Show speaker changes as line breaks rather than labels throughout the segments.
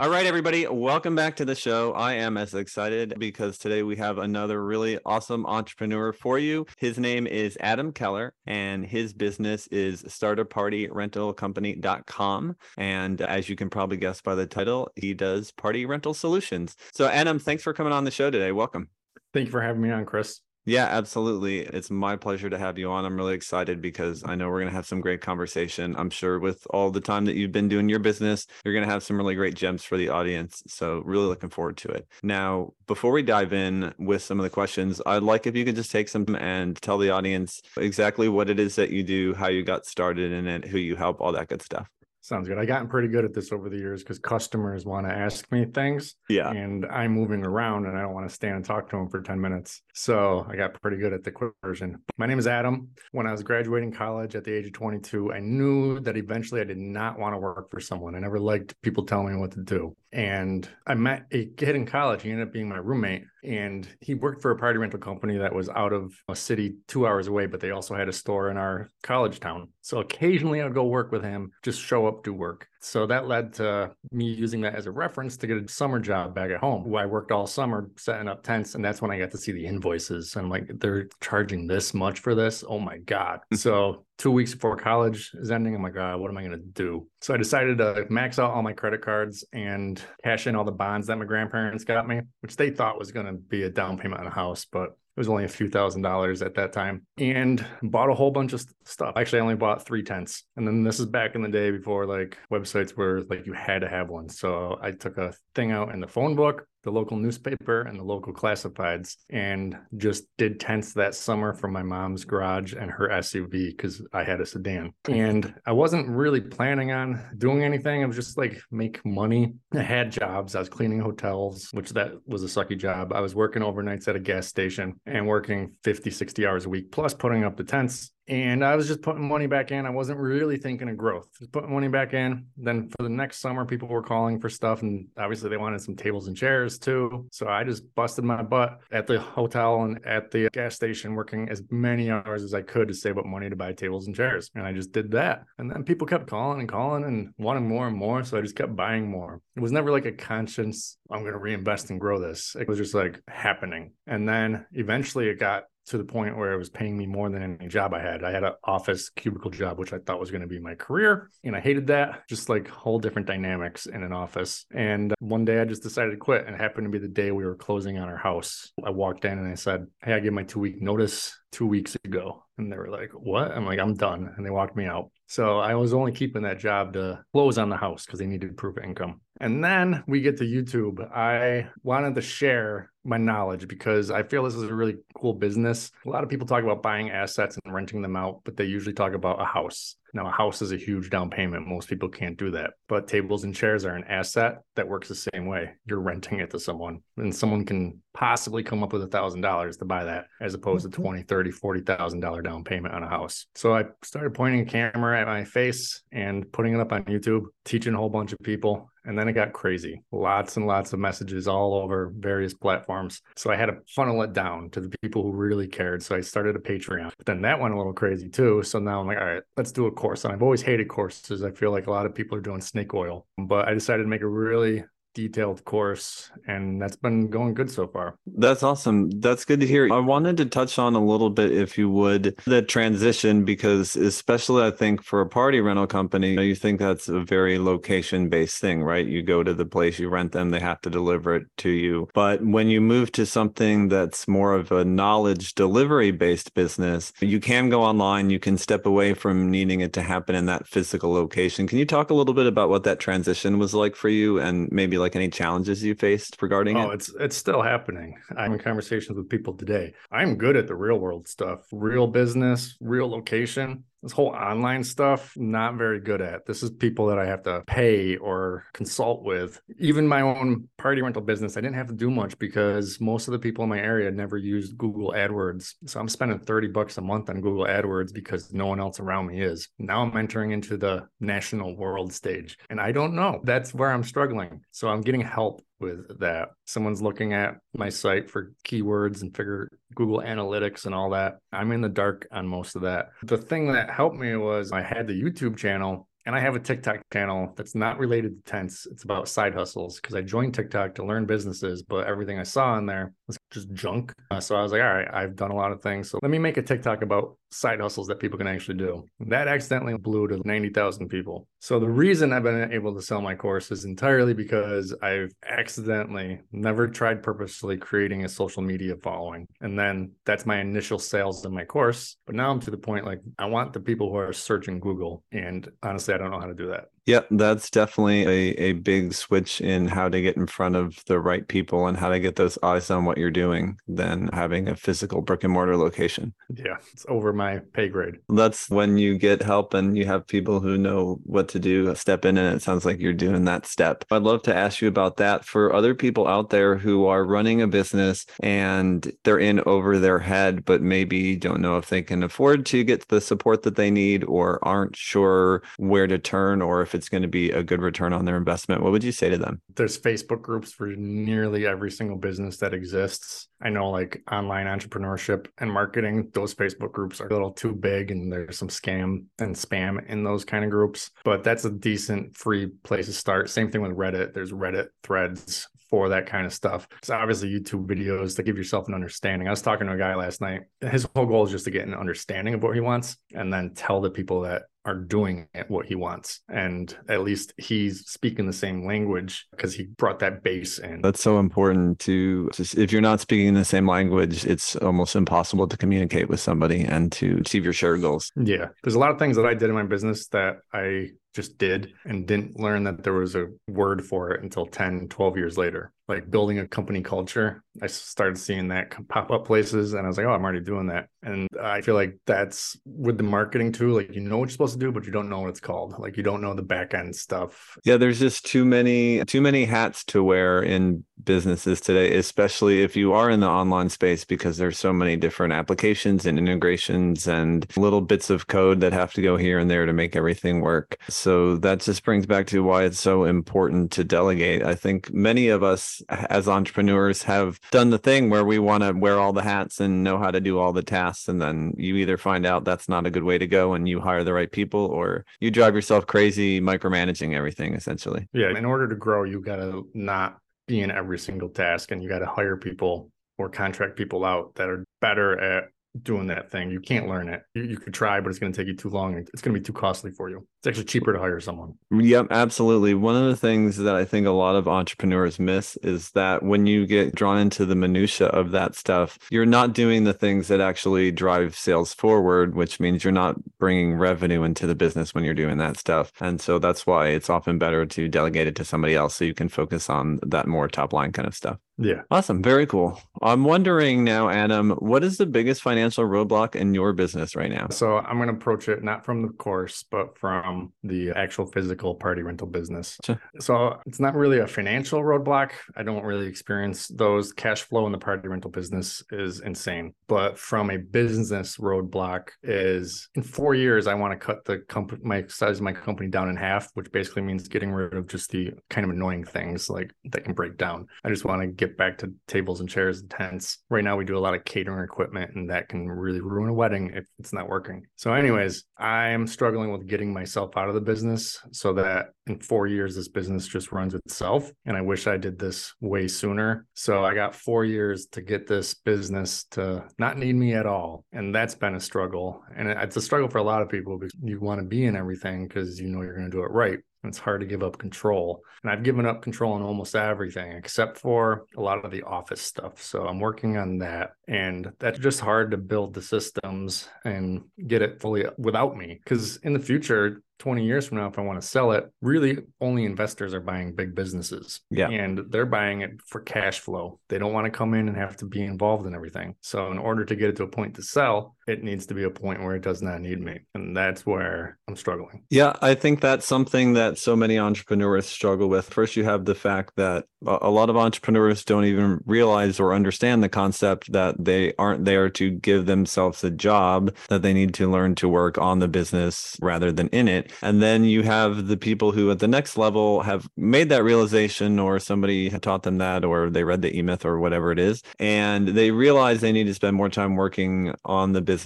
All right, everybody, welcome back to the show. I am as excited because today we have another really awesome entrepreneur for you. His name is Adam Keller, and his business is startapartyrentalcompany.com. And as you can probably guess by the title, he does party rental solutions. So, Adam, thanks for coming on the show today. Welcome.
Thank you for having me on, Chris.
Yeah, absolutely. It's my pleasure to have you on. I'm really excited because I know we're going to have some great conversation. I'm sure with all the time that you've been doing your business, you're going to have some really great gems for the audience. So, really looking forward to it. Now, before we dive in with some of the questions, I'd like if you could just take some and tell the audience exactly what it is that you do, how you got started in it, who you help, all that good stuff.
Sounds good. I gotten pretty good at this over the years because customers want to ask me things.
Yeah.
And I'm moving around and I don't want to stand and talk to them for 10 minutes. So I got pretty good at the quick version. My name is Adam. When I was graduating college at the age of 22, I knew that eventually I did not want to work for someone. I never liked people telling me what to do. And I met a kid in college. He ended up being my roommate. And he worked for a party rental company that was out of a city two hours away, but they also had a store in our college town. So occasionally I'd go work with him, just show up, do work. So that led to me using that as a reference to get a summer job back at home, where I worked all summer setting up tents. And that's when I got to see the invoices. And I'm like, they're charging this much for this? Oh my God. Hmm. so two weeks before college is ending, I'm like, oh, what am I going to do? So I decided to max out all my credit cards and cash in all the bonds that my grandparents got me, which they thought was going to be a down payment on a house. But was only a few thousand dollars at that time and bought a whole bunch of stuff. Actually, I only bought three tents. And then this is back in the day before like websites were like you had to have one. So I took a thing out in the phone book, the local newspaper and the local classifieds and just did tents that summer from my mom's garage and her SUV because I had a sedan. And I wasn't really planning on doing anything. I was just like make money. I had jobs. I was cleaning hotels, which that was a sucky job. I was working overnights at a gas station and working 50, 60 hours a week, plus putting up the tents and I was just putting money back in. I wasn't really thinking of growth. Just putting money back in. Then for the next summer, people were calling for stuff, and obviously they wanted some tables and chairs too. So I just busted my butt at the hotel and at the gas station, working as many hours as I could to save up money to buy tables and chairs. And I just did that. And then people kept calling and calling and wanting more and more. So I just kept buying more. It was never like a conscience. I'm going to reinvest and grow this. It was just like happening. And then eventually it got to the point where it was paying me more than any job I had. I had an office cubicle job, which I thought was going to be my career. And I hated that, just like whole different dynamics in an office. And one day I just decided to quit. And it happened to be the day we were closing on our house. I walked in and I said, Hey, I gave my two week notice two weeks ago. And they were like, What? I'm like, I'm done. And they walked me out. So I was only keeping that job to close on the house because they needed proof of income. And then we get to YouTube. I wanted to share my knowledge because I feel this is a really cool business. A lot of people talk about buying assets and renting them out, but they usually talk about a house. Now, a house is a huge down payment. Most people can't do that. But tables and chairs are an asset that works the same way. You're renting it to someone, and someone can possibly come up with a thousand dollars to buy that as opposed to mm-hmm. 20 30 40 thousand dollar down payment on a house so i started pointing a camera at my face and putting it up on youtube teaching a whole bunch of people and then it got crazy. Lots and lots of messages all over various platforms. So I had to funnel it down to the people who really cared. So I started a Patreon. But then that went a little crazy too. So now I'm like, all right, let's do a course. And I've always hated courses. I feel like a lot of people are doing snake oil. But I decided to make a really detailed course and that's been going good so far.
That's awesome. That's good to hear. I wanted to touch on a little bit if you would the transition because especially i think for a party rental company you think that's a very location based thing right? You go to the place you rent them they have to deliver it to you. But when you move to something that's more of a knowledge delivery based business you can go online you can step away from needing it to happen in that physical location. Can you talk a little bit about what that transition was like for you and maybe like any challenges you faced regarding
oh,
it?
it's it's still happening. I'm mm. in conversations with people today. I'm good at the real world stuff, real business, real location this whole online stuff not very good at. This is people that i have to pay or consult with. Even my own party rental business i didn't have to do much because most of the people in my area never used google adwords. So i'm spending 30 bucks a month on google adwords because no one else around me is. Now i'm entering into the national world stage and i don't know. That's where i'm struggling. So i'm getting help with that. Someone's looking at my site for keywords and figure Google Analytics and all that. I'm in the dark on most of that. The thing that helped me was I had the YouTube channel and I have a TikTok channel that's not related to tents. It's about side hustles because I joined TikTok to learn businesses, but everything I saw in there was just junk. Uh, so I was like, all right, I've done a lot of things. So let me make a TikTok about side hustles that people can actually do. That accidentally blew to 90,000 people. So the reason I've been able to sell my course is entirely because I've accidentally never tried purposely creating a social media following. And then that's my initial sales in my course. But now I'm to the point like I want the people who are searching Google. And honestly, I don't know how to do that.
Yep, that's definitely a, a big switch in how to get in front of the right people and how to get those eyes on what you're doing than having a physical brick and mortar location.
Yeah, it's over my pay grade.
That's when you get help and you have people who know what to do, step in, and it sounds like you're doing that step. I'd love to ask you about that for other people out there who are running a business and they're in over their head, but maybe don't know if they can afford to get the support that they need or aren't sure where to turn or if it's going to be a good return on their investment, what would you say to them?
There's Facebook groups for nearly every single business that exists. I know like online entrepreneurship and marketing, those Facebook groups are a little too big and there's some scam and spam in those kind of groups, but that's a decent free place to start. Same thing with Reddit. There's Reddit threads for that kind of stuff. It's obviously YouTube videos to give yourself an understanding. I was talking to a guy last night. His whole goal is just to get an understanding of what he wants and then tell the people that are doing it what he wants. And at least he's speaking the same language because he brought that base in.
That's so important to if you're not speaking the same language, it's almost impossible to communicate with somebody and to achieve your shared goals.
Yeah. There's a lot of things that I did in my business that I just did and didn't learn that there was a word for it until 10, 12 years later. Like building a company culture, I started seeing that pop up places and I was like, oh, I'm already doing that. And I feel like that's with the marketing too. Like, you know what you're supposed to do, but you don't know what it's called. Like, you don't know the back end stuff.
Yeah, there's just too many, too many hats to wear in businesses today, especially if you are in the online space, because there's so many different applications and integrations and little bits of code that have to go here and there to make everything work. So that just brings back to why it's so important to delegate. I think many of us as entrepreneurs have done the thing where we want to wear all the hats and know how to do all the tasks. And then you either find out that's not a good way to go and you hire the right people, or you drive yourself crazy micromanaging everything essentially.
Yeah. In order to grow, you got to not be in every single task and you got to hire people or contract people out that are better at doing that thing. You can't learn it. You, you could try, but it's going to take you too long. It's going to be too costly for you. It's actually mm. cheaper to hire someone.
Yep, absolutely. One of the things that I think a lot of entrepreneurs miss is that when you get drawn into the minutia of that stuff, you're not doing the things that actually drive sales forward, which means you're not bringing revenue into the business when you're doing that stuff. And so that's why it's often better to delegate it to somebody else so you can focus on that more top line kind of stuff.
Yeah.
Awesome. Very cool. I'm wondering now, Adam, what is the biggest financial roadblock in your business right now?
So I'm going to approach it not from the course, but from the actual physical party rental business. Sure. So it's not really a financial roadblock. I don't really experience those. Cash flow in the party rental business is insane. But from a business roadblock is in four years, I want to cut the company, my size of my company down in half, which basically means getting rid of just the kind of annoying things like that can break down. I just want to get back to tables and chairs and tents. Right now, we do a lot of catering equipment, and that can really ruin a wedding if it's not working. So, anyways, I am struggling with getting myself out of the business so that in four years, this business just runs itself. And I wish I did this way sooner. So I got four years to get this business to not need me at all. And that's been a struggle. And it's a struggle for a lot of people because you want to be in everything because you know you're going to do it right. It's hard to give up control. And I've given up control on almost everything except for a lot of the office stuff. So I'm working on that. And that's just hard to build the systems and get it fully without me. Because in the future, 20 years from now, if I want to sell it, really only investors are buying big businesses.
Yeah.
And they're buying it for cash flow. They don't want to come in and have to be involved in everything. So, in order to get it to a point to sell, it needs to be a point where it does not need me. And that's where I'm struggling.
Yeah. I think that's something that so many entrepreneurs struggle with. First, you have the fact that a lot of entrepreneurs don't even realize or understand the concept that they aren't there to give themselves a job, that they need to learn to work on the business rather than in it. And then you have the people who at the next level have made that realization or somebody had taught them that or they read the e-myth or whatever it is. And they realize they need to spend more time working on the business,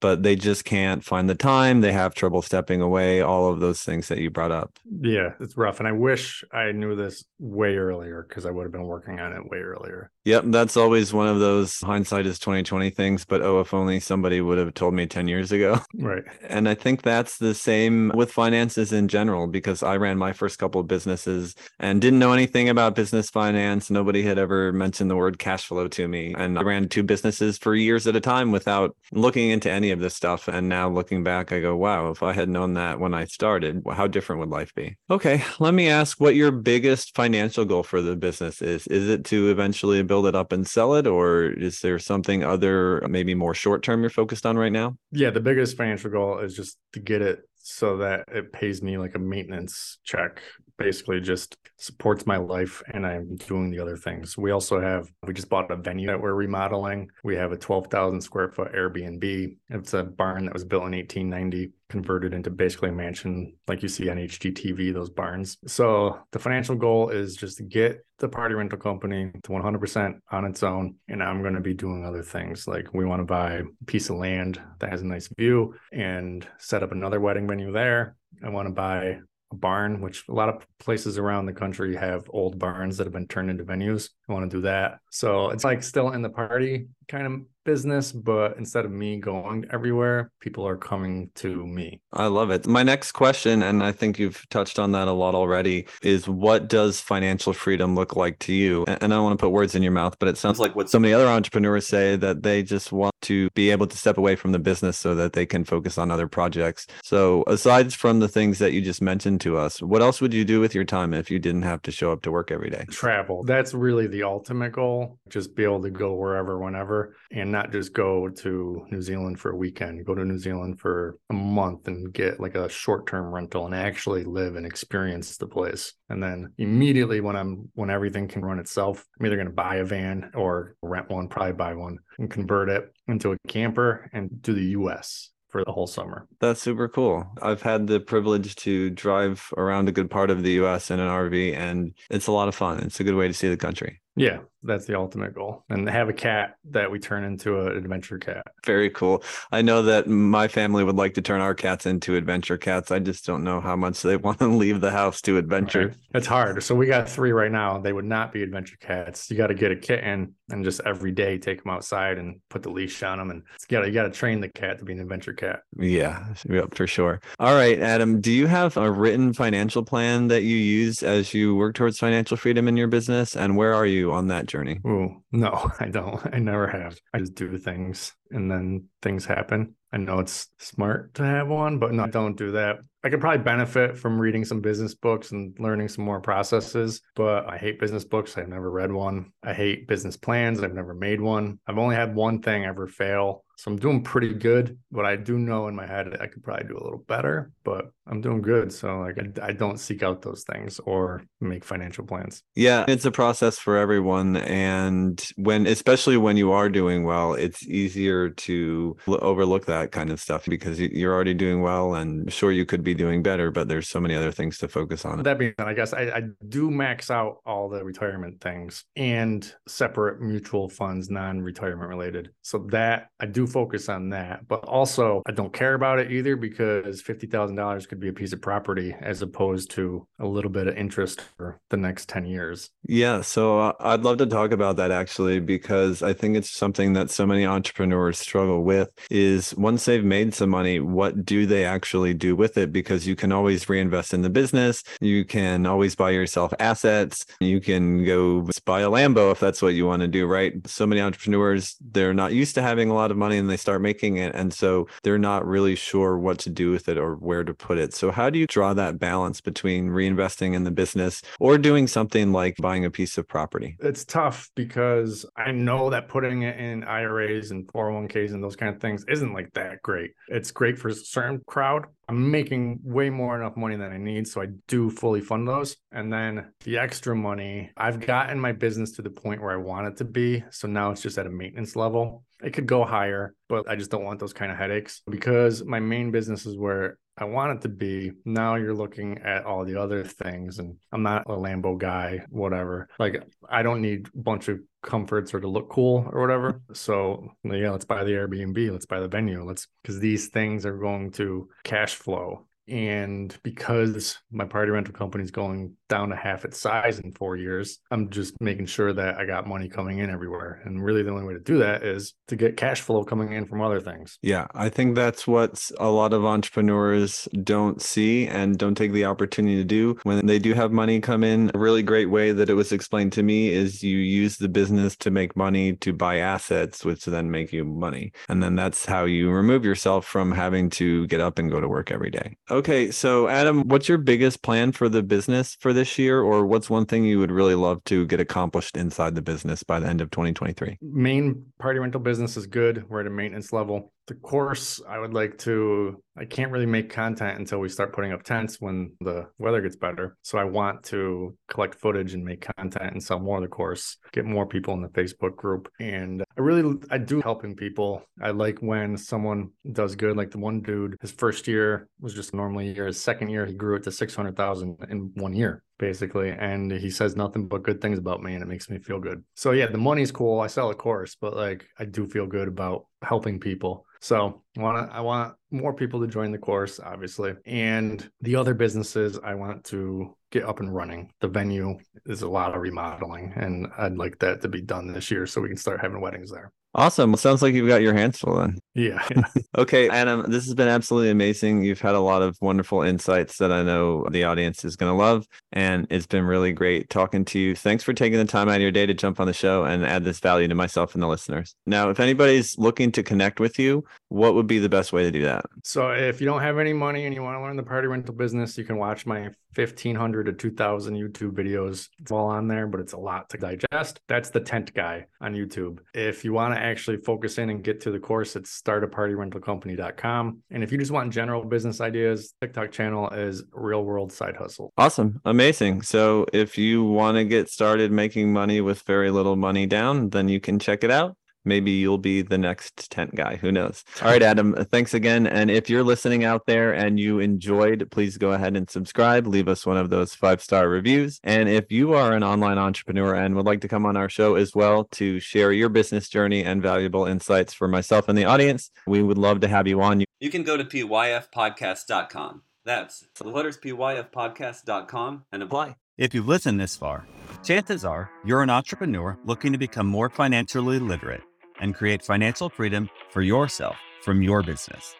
but they just can't find the time. They have trouble stepping away, all of those things that you brought up.
Yeah, it's rough. And I wish I knew this way earlier because I would have been working on it way earlier.
Yep, that's always one of those hindsight is 2020 things, but oh if only somebody would have told me 10 years ago.
Right.
And I think that's the same with finances in general because I ran my first couple of businesses and didn't know anything about business finance. Nobody had ever mentioned the word cash flow to me. And I ran two businesses for years at a time without looking into any of this stuff. And now looking back, I go, wow, if I had known that when I started, how different would life be? Okay, let me ask what your biggest financial goal for the business is. Is it to eventually build it up and sell it, or is there something other, maybe more short term, you're focused on right now?
Yeah, the biggest financial goal is just to get it so that it pays me like a maintenance check basically just supports my life and I'm doing the other things. We also have, we just bought a venue that we're remodeling. We have a 12,000 square foot Airbnb. It's a barn that was built in 1890, converted into basically a mansion like you see on HGTV, those barns. So the financial goal is just to get the party rental company to 100% on its own. And I'm going to be doing other things. Like we want to buy a piece of land that has a nice view and set up another wedding venue there. I want to buy a barn, which a lot of places around the country have old barns that have been turned into venues. I want to do that. So it's like still in the party kind of business, but instead of me going everywhere, people are coming to me.
I love it. My next question, and I think you've touched on that a lot already, is what does financial freedom look like to you? And I don't want to put words in your mouth, but it sounds like what so many other entrepreneurs say that they just want to be able to step away from the business so that they can focus on other projects. So, aside from the things that you just mentioned to us, what else would you do with your time if you didn't have to show up to work every day?
Travel. That's really the ultimate goal. Just be able to go wherever, whenever, and not just go to New Zealand for a weekend, go to New Zealand for a month and get like a short term rental and actually live and experience the place. And then immediately when I'm, when everything can run itself, I'm either going to buy a van or rent one, probably buy one and convert it into a camper and do the US for the whole summer.
That's super cool. I've had the privilege to drive around a good part of the US in an RV and it's a lot of fun. It's a good way to see the country.
Yeah, that's the ultimate goal. And have a cat that we turn into an adventure cat.
Very cool. I know that my family would like to turn our cats into adventure cats. I just don't know how much they want to leave the house to adventure. Right.
It's hard. So we got three right now. They would not be adventure cats. You got to get a kitten and just every day take them outside and put the leash on them. And you got you got to train the cat to be an adventure cat.
Yeah, for sure. All right, Adam, do you have a written financial plan that you use as you work towards financial freedom in your business? And where are you on that journey?
Oh, no, I don't. I never have. I just do things and then things happen. I know it's smart to have one, but no, don't do that. I could probably benefit from reading some business books and learning some more processes, but I hate business books. I've never read one. I hate business plans. I've never made one. I've only had one thing ever fail. So I'm doing pretty good, but I do know in my head I could probably do a little better, but I'm doing good. So like I, I don't seek out those things or make financial plans.
Yeah, it's a process for everyone. And when, especially when you are doing well, it's easier to overlook that kind of stuff because you're already doing well and sure you could be doing better, but there's so many other things to focus on.
That being said, I guess I, I do max out all the retirement things and separate mutual funds, non retirement related. So that I do focus on that, but also I don't care about it either because $50,000 could be a piece of property as opposed to a little bit of interest for the next 10 years.
Yeah. So uh, I'd love to talk about that actually, because I think it's something that so many entrepreneurs struggle with is once they've made some money, what do they actually do with it? Because you can always reinvest in the business. You can always buy yourself assets. You can go buy a Lambo if that's what you want to do, right? So many entrepreneurs, they're not used to having a lot of money and they start making it. And so they're not really sure what to do with it or where to put it. So, how do you draw that balance between reinvesting in the business or doing something like buying a piece of property?
It's tough because I know that putting it in IRAs and 401ks and those kind of things isn't like that great. It's great for a certain crowd. I'm making way more enough money than I need. So I do fully fund those. And then the extra money, I've gotten my business to the point where I want it to be. So now it's just at a maintenance level. It could go higher, but I just don't want those kind of headaches because my main business is where I want it to be. Now you're looking at all the other things, and I'm not a Lambo guy, whatever. Like, I don't need a bunch of comforts or to look cool or whatever. So, yeah, let's buy the Airbnb, let's buy the venue, let's because these things are going to cash flow and because my party rental company is going down to half its size in four years, I'm just making sure that I got money coming in everywhere. And really, the only way to do that is to get cash flow coming in from other things.
Yeah, I think that's what a lot of entrepreneurs don't see and don't take the opportunity to do when they do have money come in. A really great way that it was explained to me is you use the business to make money to buy assets, which then make you money. And then that's how you remove yourself from having to get up and go to work every day. Okay, so Adam, what's your biggest plan for the business for this year, or what's one thing you would really love to get accomplished inside the business by the end of 2023?
Main party rental business is good. We're at a maintenance level the course i would like to i can't really make content until we start putting up tents when the weather gets better. So i want to collect footage and make content and sell more of the course get more people in the facebook group. And i really i do helping people. I like when someone does good. Like the one dude his first year was just normally year. His second year he grew it to 600000 in one year basically. And he says nothing but good things about me and it makes me feel good. So yeah, the money's cool. I sell a course, but like I do feel good about helping people. So I want I want more people to join the course, obviously. And the other businesses I want to get up and running. The venue is a lot of remodeling and I'd like that to be done this year so we can start having weddings there.
Awesome. Well, sounds like you've got your hands full then.
Yeah.
okay, Adam, this has been absolutely amazing. You've had a lot of wonderful insights that I know the audience is going to love. And it's been really great talking to you. Thanks for taking the time out of your day to jump on the show and add this value to myself and the listeners. Now, if anybody's looking to connect with you, what would be the best way to do that?
So, if you don't have any money and you want to learn the party rental business, you can watch my 1500 to 2000 YouTube videos. It's all on there, but it's a lot to digest. That's the tent guy on YouTube. If you want to actually focus in and get to the course, it's startapartyrentalcompany.com. And if you just want general business ideas, TikTok channel is Real World Side Hustle.
Awesome. Amazing. So if you want to get started making money with very little money down, then you can check it out maybe you'll be the next tent guy. Who knows? All right, Adam, thanks again. And if you're listening out there and you enjoyed, please go ahead and subscribe. Leave us one of those five star reviews. And if you are an online entrepreneur and would like to come on our show as well to share your business journey and valuable insights for myself and the audience, we would love to have you on.
You can go to pyfpodcast.com. That's the letters pyfpodcast.com and apply.
If you've listened this far, chances are you're an entrepreneur looking to become more financially literate and create financial freedom for yourself from your business.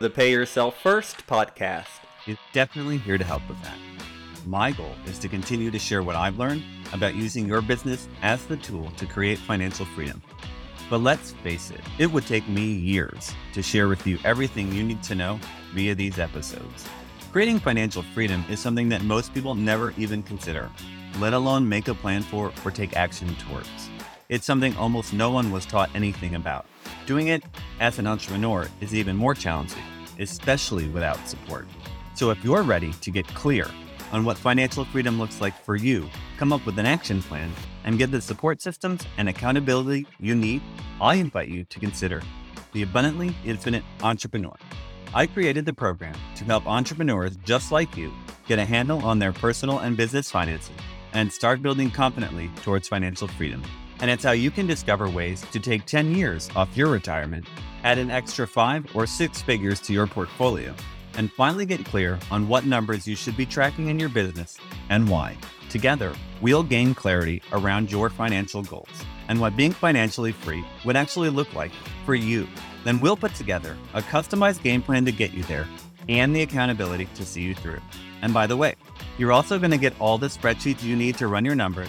The Pay Yourself First podcast
is definitely here to help with that. My goal is to continue to share what I've learned about using your business as the tool to create financial freedom. But let's face it, it would take me years to share with you everything you need to know via these episodes. Creating financial freedom is something that most people never even consider, let alone make a plan for or take action towards. It's something almost no one was taught anything about. Doing it as an entrepreneur is even more challenging, especially without support. So if you're ready to get clear on what financial freedom looks like for you, come up with an action plan, and get the support systems and accountability you need, I invite you to consider the Abundantly Infinite Entrepreneur. I created the program to help entrepreneurs just like you get a handle on their personal and business finances and start building confidently towards financial freedom. And it's how you can discover ways to take 10 years off your retirement, add an extra five or six figures to your portfolio, and finally get clear on what numbers you should be tracking in your business and why. Together, we'll gain clarity around your financial goals and what being financially free would actually look like for you. Then we'll put together a customized game plan to get you there and the accountability to see you through. And by the way, you're also going to get all the spreadsheets you need to run your numbers,